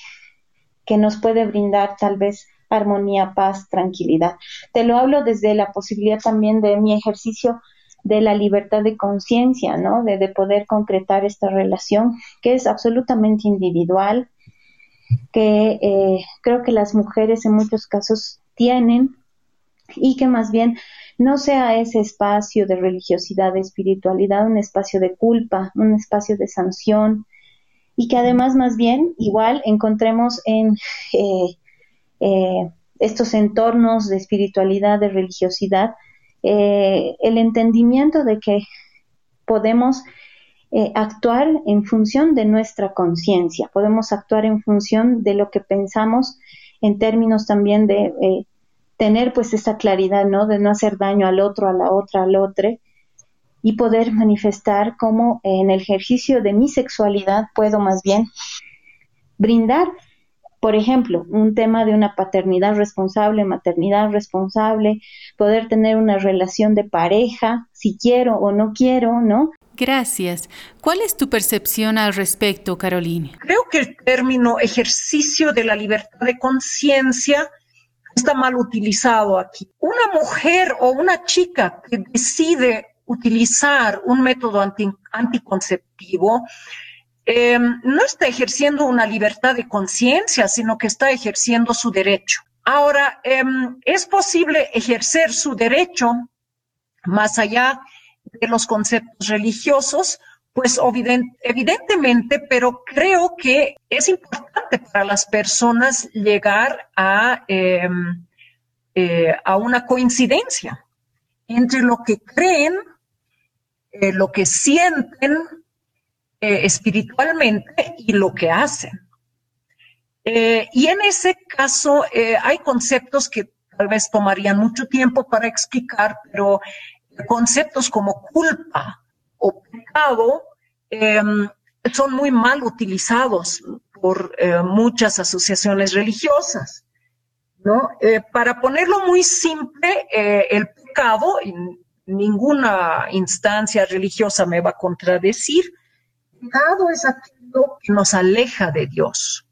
Speaker 5: que nos puede brindar tal vez armonía, paz, tranquilidad. Te lo hablo desde la posibilidad también de mi ejercicio de la libertad de conciencia, ¿no? De, de, poder concretar esta relación que es absolutamente individual, que eh, creo que las mujeres en muchos casos tienen y que más bien no sea ese espacio de religiosidad, de espiritualidad, un espacio de culpa, un espacio de sanción, y que además más bien igual encontremos en eh, eh, estos entornos de espiritualidad, de religiosidad, eh, el entendimiento de que podemos actuar en función de nuestra conciencia, podemos actuar en función de lo que pensamos en términos también de tener pues esa claridad, ¿no? De no hacer daño al otro, a la otra, al otro y poder manifestar cómo en el ejercicio de mi sexualidad puedo más bien brindar, por ejemplo, un tema de una paternidad responsable, maternidad responsable, poder tener una relación de pareja, si quiero o no quiero, ¿no?
Speaker 1: Gracias. ¿Cuál es tu percepción al respecto, Carolina?
Speaker 7: Creo que el término ejercicio de la libertad de conciencia está mal utilizado aquí. Una mujer o una chica que decide utilizar un método anticonceptivo em, no está ejerciendo una libertad de conciencia, sino que está ejerciendo su derecho. Ahora, em, es posible ejercer su derecho más allá de los conceptos religiosos pues evidentemente, pero creo que es importante para las personas llegar a, em, eh, a una coincidencia entre lo que creen, eh, lo que sienten eh, espiritualmente y lo que hacen. y en ese caso hay conceptos que tal vez tomarían mucho tiempo para explicar, pero conceptos como culpa, o pecado em, son muy mal utilizados por eh, muchas asociaciones religiosas. ¿no? Eh, para ponerlo muy simple, eh, el pecado y ninguna instancia religiosa me va a contradecir, pecado es aquello que nos aleja de Dios.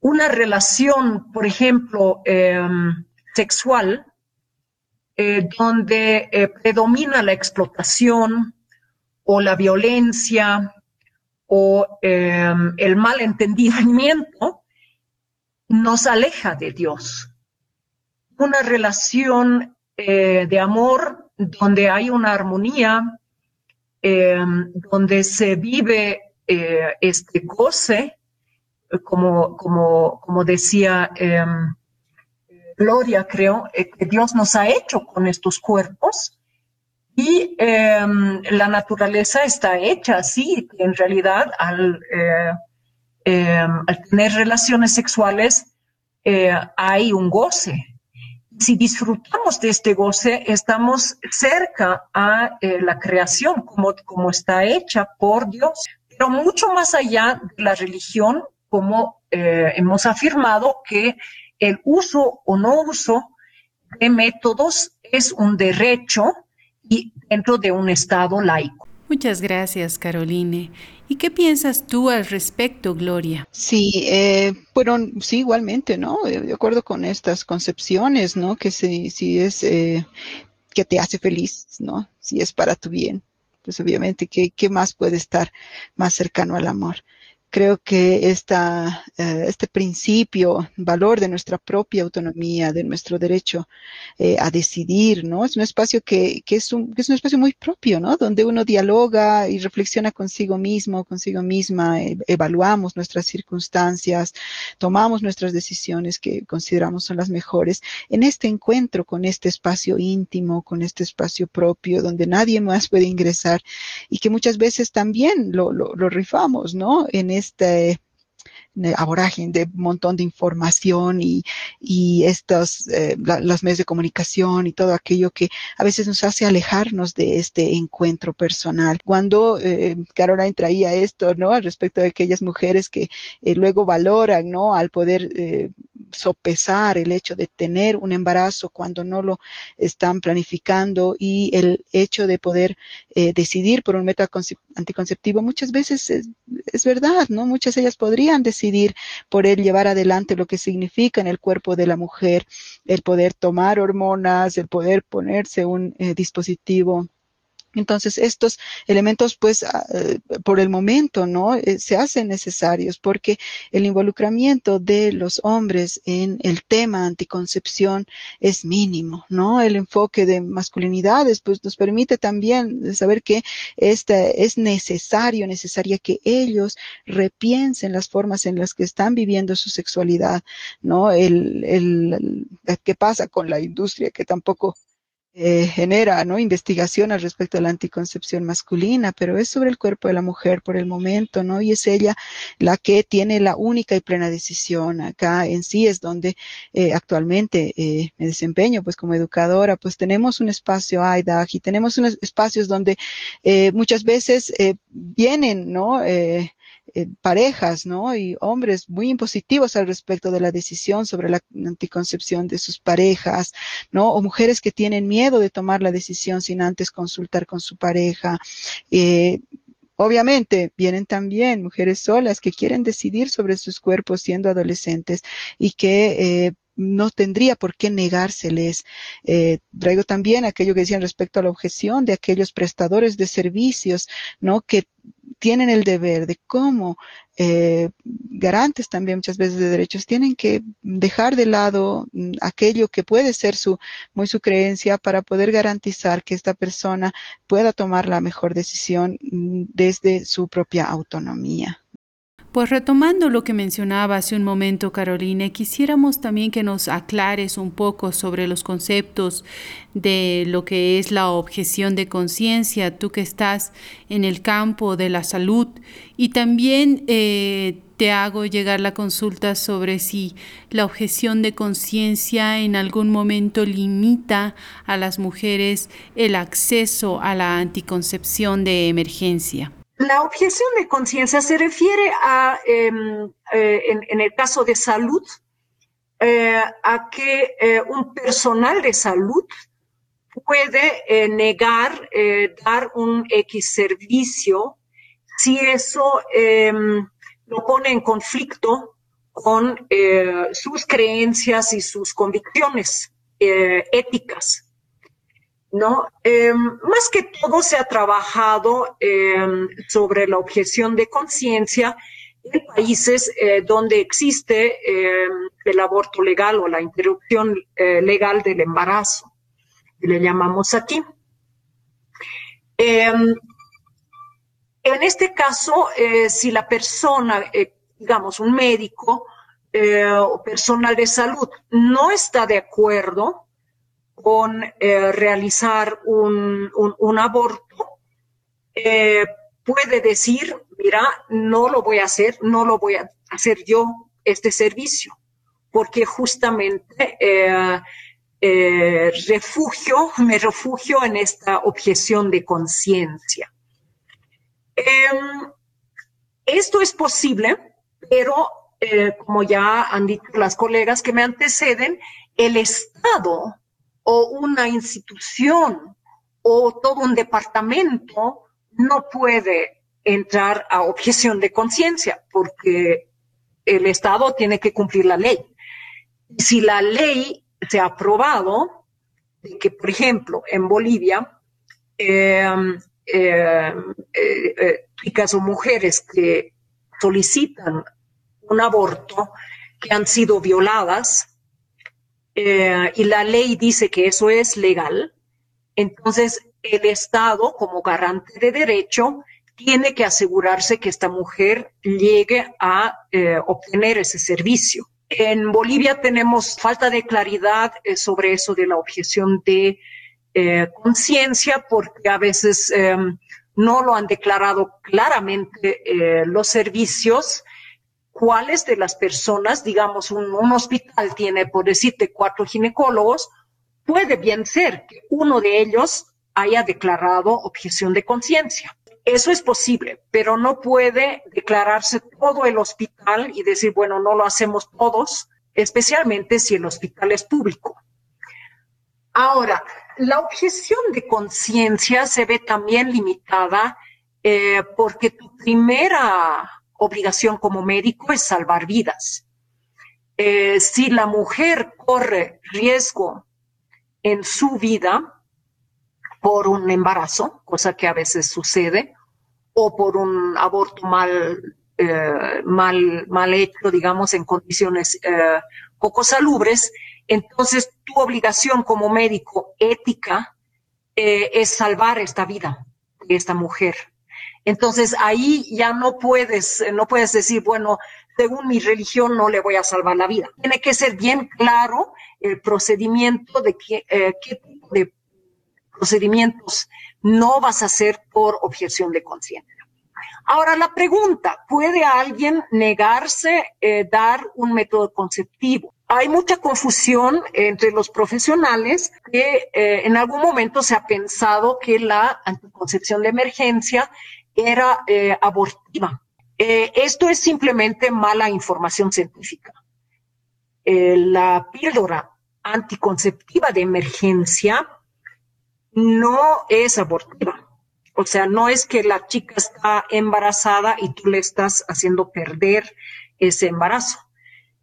Speaker 7: Una relación, por ejemplo, em, sexual, eh, donde eh, predomina la explotación o la violencia o em, el mal entendimiento, nos aleja de Dios. Una relación eh, de amor donde hay una armonía, em, donde se vive este goce, como, como, como decía em, Gloria, creo, eh, que Dios nos ha hecho con estos cuerpos y em, la naturaleza está hecha así, en realidad al, eh, al tener relaciones sexuales eh, hay un goce. Si disfrutamos de este goce, estamos cerca a la creación como, como está hecha por Dios. Pero mucho más allá de la religión, como hemos afirmado que el uso o no uso de métodos es un derecho y dentro de un Estado laico.
Speaker 1: Muchas gracias, Caroline. ¿Y qué piensas tú al respecto, Gloria?
Speaker 6: Sí, eh, bueno, sí, igualmente, ¿no? De acuerdo con estas concepciones, ¿no? Que si, si es eh, que te hace feliz, ¿no? Si es para tu bien, pues obviamente, ¿qué, qué más puede estar más cercano al amor? Creo que esta, eh, este principio, valor de nuestra propia autonomía, de nuestro derecho eh, a decidir, ¿no? Es un espacio que, que, es un, que es un espacio muy propio, ¿no? Donde uno dialoga y reflexiona consigo mismo, consigo misma, e, evaluamos nuestras circunstancias, tomamos nuestras decisiones que consideramos son las mejores en este encuentro con este espacio íntimo, con este espacio propio, donde nadie más puede ingresar y que muchas veces también lo, lo, lo rifamos, ¿no? En este aboragen de montón de información y, y estos, eh, los medios de comunicación y todo aquello que a veces nos hace alejarnos de este encuentro personal. Cuando eh, Caroline traía esto, ¿no? Al respecto de aquellas mujeres que eh, luego valoran, ¿no? Al poder eh, sopesar el hecho de tener un embarazo cuando no lo están planificando y el hecho de poder eh, decidir por un método anticonceptivo muchas veces es, es, verdad, ¿no? Muchas ellas podrían decidir por él llevar adelante lo que significa en el cuerpo de la mujer el poder tomar hormonas, el poder ponerse un eh, dispositivo entonces, estos elementos, pues, ah, eh, por el momento, ¿no? Eh, se hacen necesarios porque el involucramiento de los hombres en el tema anticoncepción es mínimo, ¿no? El enfoque de masculinidades, pues, nos permite también saber que este es necesario, necesaria que ellos repiensen las formas en las que están viviendo su sexualidad, ¿no? El, el, ¿qué pasa con la industria que tampoco eh, genera ¿no? investigación al respecto de la anticoncepción masculina, pero es sobre el cuerpo de la mujer por el momento, ¿no? Y es ella la que tiene la única y plena decisión. Acá en sí es donde eh, actualmente eh, me desempeño, pues como educadora, pues tenemos un espacio AIDAG y tenemos unos espacios donde eh, muchas veces eh, vienen, ¿no? Eh, eh, parejas, ¿no? Y hombres muy impositivos al respecto de la decisión sobre la anticoncepción de sus parejas, ¿no? O mujeres que tienen miedo de tomar la decisión sin antes consultar con su pareja. Eh, Obviamente, vienen también mujeres solas que quieren decidir sobre sus cuerpos siendo adolescentes y que eh, no tendría por qué negárseles. Traigo también aquello que decían respecto a la objeción de aquellos prestadores de servicios, ¿no? Que tienen el deber de cómo eh, garantes también muchas veces de derechos tienen que dejar de lado mm, aquello que puede ser su muy su creencia para poder garantizar que esta persona pueda tomar la mejor decisión mm, desde su propia autonomía.
Speaker 1: Pues retomando lo que mencionaba hace un momento Carolina, quisiéramos también que nos aclares un poco sobre los conceptos de lo que es la objeción de conciencia, tú que estás en el campo de la salud y también eh, te hago llegar la consulta sobre si la objeción de conciencia en algún momento limita a las mujeres el acceso a la anticoncepción de emergencia.
Speaker 7: La objeción de conciencia se refiere a, em, eh, en, el caso de salud, a que un personal de salud puede negar dar un X servicio si eso em, lo pone en conflicto con sus creencias y sus convicciones éticas. ¿No? Em, más que todo se ha trabajado em, sobre la objeción de conciencia en países eh, donde existe em, el aborto legal o la interrupción eh, legal del embarazo, le llamamos aquí. en este caso, eh, si la persona, digamos, un médico o personal de salud no está de acuerdo con eh, realizar un, un, aborto, eh, puede decir, mira, no lo voy a hacer, no lo voy a hacer yo este servicio, porque justamente eh, refugio, me refugio en esta objeción de conciencia. Em, esto es posible, pero como ya han dicho las colegas que me anteceden, el Estado o una institución o todo un departamento no puede entrar a objeción de conciencia porque el Estado tiene que cumplir la ley. Si la ley se ha aprobado, de que, por ejemplo, en Bolivia, em, em, eh, eh, chicas o mujeres que solicitan un aborto, que han sido violadas, eh, y la ley dice que eso es legal, entonces el Estado, como garante de derecho, tiene que asegurarse que esta mujer llegue a eh, obtener ese servicio. En Bolivia tenemos falta de claridad eh, sobre eso de la objeción de conciencia, porque a veces em, no lo han declarado claramente los servicios cuáles de las personas, digamos, un, hospital tiene, por decirte, cuatro ginecólogos, puede bien ser que uno de ellos haya declarado objeción de conciencia. Eso es posible, pero no puede declararse todo el hospital y decir, bueno, no lo hacemos todos, especialmente si el hospital es público. Ahora, la objeción de conciencia se ve también limitada eh, porque tu primera obligación como médico es salvar vidas. Eh, si la mujer corre riesgo en su vida por un embarazo, cosa que a veces sucede, o por un aborto mal, eh, mal, mal hecho, digamos, en condiciones eh, poco salubres, entonces tu obligación como médico ética es salvar esta vida de esta mujer. Entonces ahí ya no puedes, no puedes decir, bueno, según mi religión no le voy a salvar la vida. Tiene que ser bien claro el procedimiento de qué, eh, qué tipo de procedimientos no vas a hacer por objeción de conciencia. Ahora la pregunta, ¿puede alguien negarse eh, dar un método conceptivo? Hay mucha confusión entre los profesionales que eh, en algún momento se ha pensado que la anticoncepción de emergencia era eh, abortiva. Eh, esto es simplemente mala información científica. Eh, la píldora anticonceptiva de emergencia no es abortiva. O sea, no es que la chica está embarazada y tú le estás haciendo perder ese embarazo,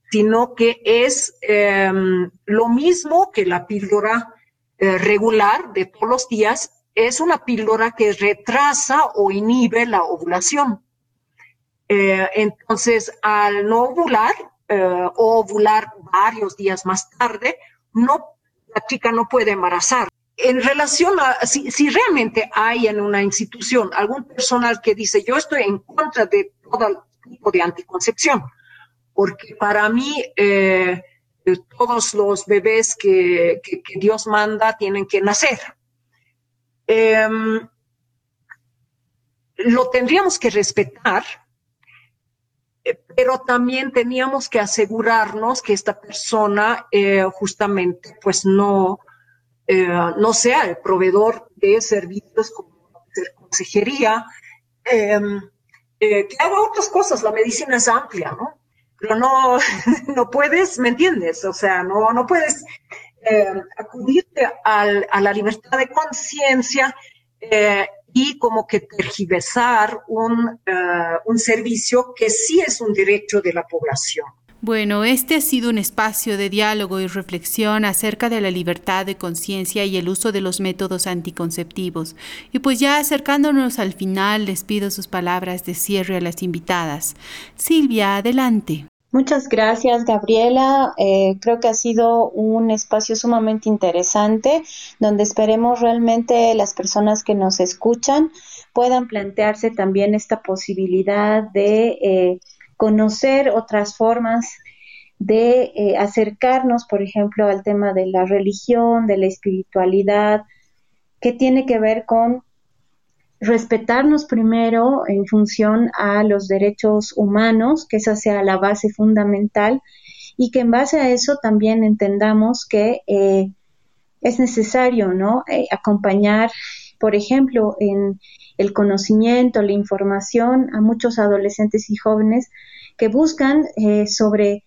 Speaker 7: sino que es em, lo mismo que la píldora regular de todos los días es una píldora que retrasa o inhibe la ovulación. Eh, entonces, al no ovular eh, o ovular varios días más tarde, no, la chica no puede embarazar. En relación a si, realmente hay en una institución algún personal que dice yo estoy en contra de todo tipo de anticoncepción, porque para mí eh, todos los bebés que Dios manda tienen que nacer Em, lo tendríamos que respetar, eh, pero también teníamos que asegurarnos que esta persona eh, justamente pues no, eh, no sea el proveedor de servicios como consejería, em, que haga otras cosas, la medicina es amplia, ¿no? pero no, no puedes, ¿me entiendes? O sea, no, no puedes eh, acudirte a la libertad de conciencia eh, y como que tergiversar un, eh, un servicio que sí es un derecho de la población.
Speaker 1: Bueno, este ha sido un espacio de diálogo y reflexión acerca de la libertad de conciencia y el uso de los métodos anticonceptivos. Y pues ya acercándonos al final, les pido sus palabras de cierre a las invitadas. Silvia, adelante.
Speaker 5: Muchas gracias, Gabriela. Eh, creo que ha sido un espacio sumamente interesante donde esperemos realmente las personas que nos escuchan puedan plantearse también esta posibilidad de eh, conocer otras formas de eh, acercarnos, por ejemplo, al tema de la religión, de la espiritualidad, que tiene que ver con respetarnos primero en función a los derechos humanos, que esa sea la base fundamental, y que en base a eso también entendamos que eh, es necesario, ¿no? Eh, acompañar, por ejemplo, en el conocimiento, la información a muchos adolescentes y jóvenes que buscan eh, sobre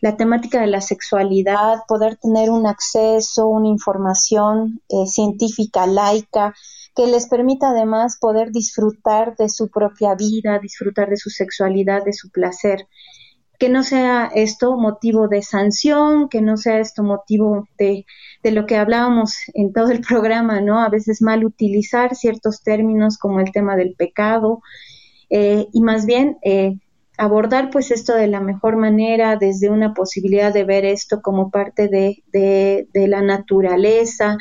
Speaker 5: la temática de la sexualidad, poder tener un acceso, una información eh, científica laica que les permita además poder disfrutar de su propia vida, disfrutar de su sexualidad, de su placer. Que no sea esto motivo de sanción, que no sea esto motivo de, de lo que hablábamos en todo el programa, ¿no? A veces mal utilizar ciertos términos como el tema del pecado, eh, y más bien eh, abordar pues esto de la mejor manera desde una posibilidad de ver esto como parte de, de, la naturaleza,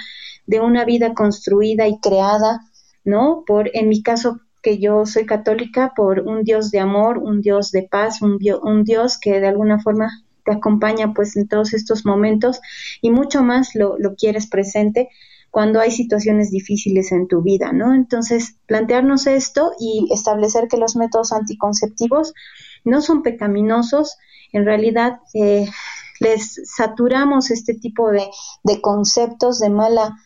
Speaker 5: de una vida construida y creada, ¿no? Por, en mi caso, que yo soy católica, por un Dios de amor, un Dios de paz, un, Dios que de alguna forma te acompaña pues en todos estos momentos y mucho más lo, lo quieres presente cuando hay situaciones difíciles en tu vida, ¿no? Entonces, plantearnos esto y establecer que los métodos anticonceptivos no son pecaminosos, en realidad eh, les saturamos este tipo de, conceptos de mala,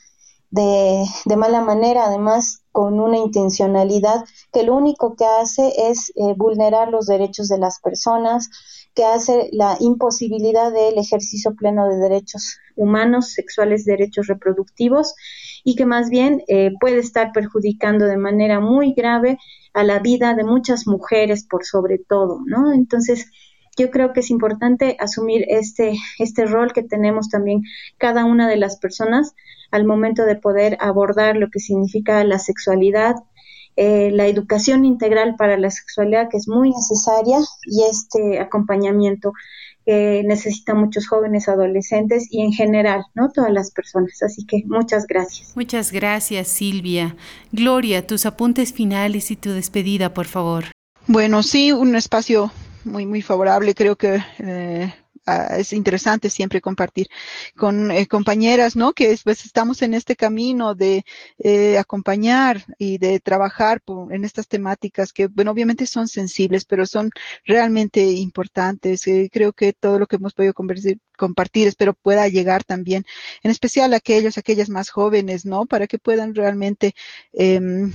Speaker 5: de, mala manera, además con una intencionalidad que lo único que hace es eh, vulnerar los derechos de las personas, que hace la imposibilidad del ejercicio pleno de derechos humanos, sexuales, derechos reproductivos y que más bien eh, puede estar perjudicando de manera muy grave a la vida de muchas mujeres por sobre todo, ¿no? Entonces, yo creo que es importante asumir este, este rol que tenemos también cada una de las personas al momento de poder abordar lo que significa la sexualidad, eh, la educación integral para la sexualidad que es muy necesaria y este acompañamiento que necesitan muchos jóvenes adolescentes y en general, ¿no? Todas las personas. Así que muchas gracias.
Speaker 1: Muchas gracias, Silvia. Gloria, tus apuntes finales y tu despedida, por favor.
Speaker 6: Bueno, sí, un espacio muy, muy favorable. Creo que eh, Ah, es interesante siempre compartir con eh, compañeras, ¿no? Que pues estamos en este camino de eh, acompañar y de trabajar en estas temáticas que, bueno, obviamente son sensibles, pero son realmente importantes. Eh, creo que todo lo que hemos podido compartir, espero pueda llegar también, en especial aquellos, aquellas más jóvenes, ¿no? Para que puedan realmente em,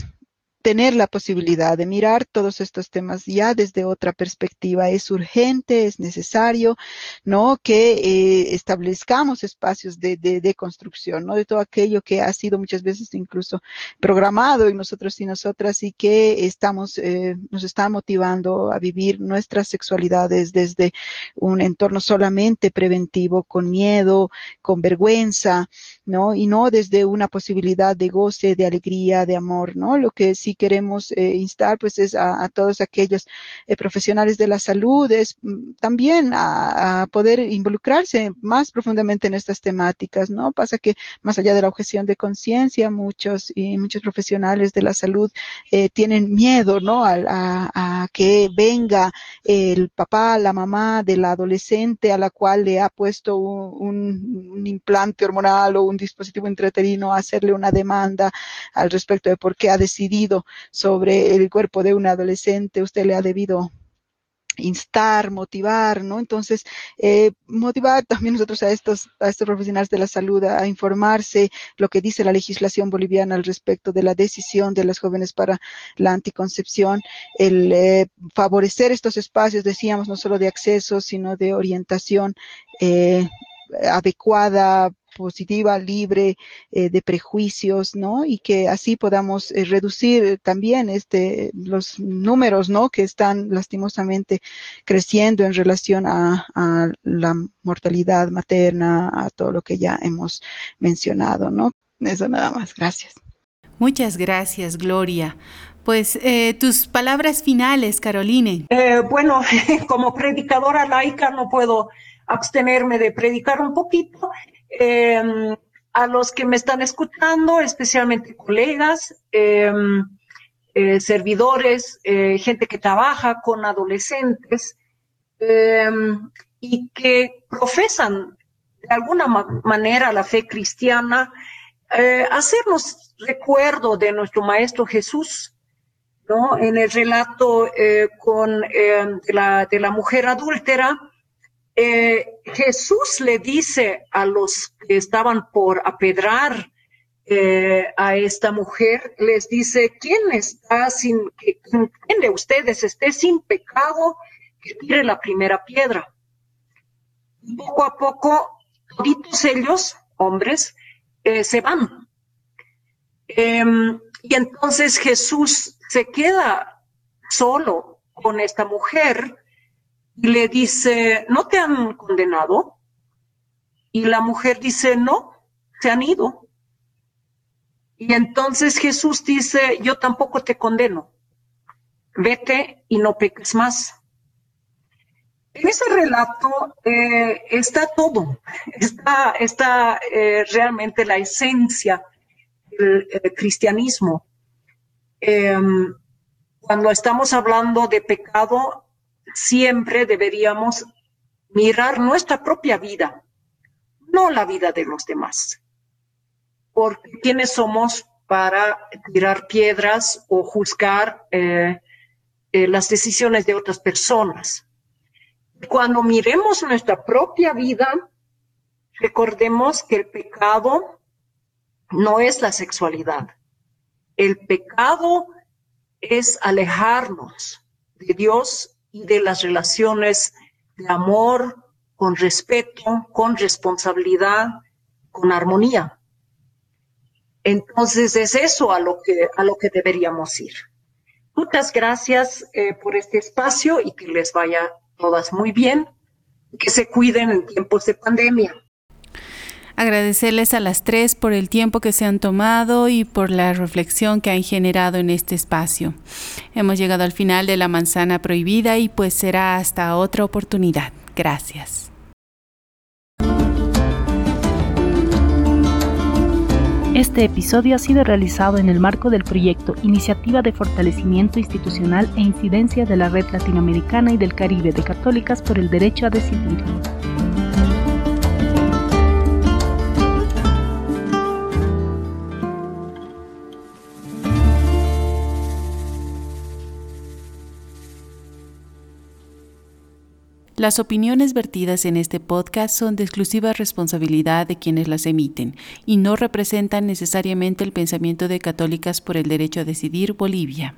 Speaker 6: tener la posibilidad de mirar todos estos temas ya desde otra perspectiva. Es urgente, es necesario, ¿no? Que eh, establezcamos espacios de, de, construcción, ¿no? De todo aquello que ha sido muchas veces incluso programado en nosotros y nosotras y que estamos, eh, nos está motivando a vivir nuestras sexualidades desde un entorno solamente preventivo, con miedo, con vergüenza, ¿no? Y no desde una posibilidad de goce, de alegría, de amor, ¿no? Lo que sí queremos eh, instar, pues, es a, todos aquellos eh, profesionales de la salud, es mm, también a, poder involucrarse más profundamente en estas temáticas, ¿no? Pasa que más allá de la objeción de conciencia, muchos y muchos profesionales de la salud eh, tienen miedo, ¿no? A, a, que venga el papá, la mamá de la adolescente a la cual le ha puesto un, un implante hormonal o un dispositivo intrauterino hacerle una demanda al respecto de por qué ha decidido sobre el cuerpo de un adolescente, usted le ha debido instar, motivar, ¿no? Entonces, eh, motivar también nosotros a estos, a estos profesionales de la salud a, informarse lo que dice la legislación boliviana al respecto de la decisión de las jóvenes para la anticoncepción, el eh, favorecer estos espacios, decíamos, no solo de acceso, sino de orientación eh, adecuada, positiva, libre eh, de prejuicios, ¿no? Y que así podamos eh, reducir también este los números, ¿no? Que están lastimosamente creciendo en relación a, a la mortalidad materna, a todo lo que ya hemos mencionado, ¿no? Eso nada más. Gracias.
Speaker 1: Muchas gracias, Gloria. Pues eh, tus palabras finales, Caroline.
Speaker 7: Eh, bueno, como predicadora laica no puedo abstenerme de predicar un poquito. Eh, a los que me están escuchando, especialmente colegas, em, eh, servidores, eh, gente que trabaja con adolescentes em, y que profesan de alguna manera la fe cristiana, hacernos recuerdo de nuestro Maestro Jesús, ¿no? En el relato con, em, la, de la mujer adúltera, eh, Jesús le dice a los que estaban por apedrar eh, a esta mujer, les dice, ¿quién está sin, quién de ustedes esté sin pecado, que tire la primera piedra? Poco a poco, todos ellos, hombres, eh, se van. Em, y entonces Jesús se queda solo con esta mujer y le dice, ¿no te han condenado? Y la mujer dice, no, se han ido. Y entonces Jesús dice, yo tampoco te condeno, vete y no peques más. En ese relato eh, está todo, está, está eh, realmente la esencia del cristianismo. Em, cuando estamos hablando de pecado, siempre deberíamos mirar nuestra propia vida, no la vida de los demás. Porque ¿quiénes somos para tirar piedras o juzgar eh, eh, las decisiones de otras personas? Cuando miremos nuestra propia vida, recordemos que el pecado no es la sexualidad. El pecado es alejarnos de Dios y de las relaciones de amor, con respeto, con responsabilidad, con armonía. Entonces es eso a lo que, a lo que deberíamos ir. Muchas gracias eh, por este espacio y que les vaya todas muy bien, que se cuiden en tiempos de pandemia.
Speaker 1: Agradecerles a las tres por el tiempo que se han tomado y por la reflexión que han generado en este espacio. Hemos llegado al final de la manzana prohibida y pues será hasta otra oportunidad. Gracias.
Speaker 8: Este episodio ha sido realizado en el marco del proyecto Iniciativa de Fortalecimiento Institucional e Incidencia de la Red Latinoamericana y del Caribe de Católicas por el Derecho a Decidir.
Speaker 1: Las opiniones vertidas en este podcast son de exclusiva responsabilidad de quienes las emiten y no representan necesariamente el pensamiento de Católicas por el Derecho a Decidir Bolivia.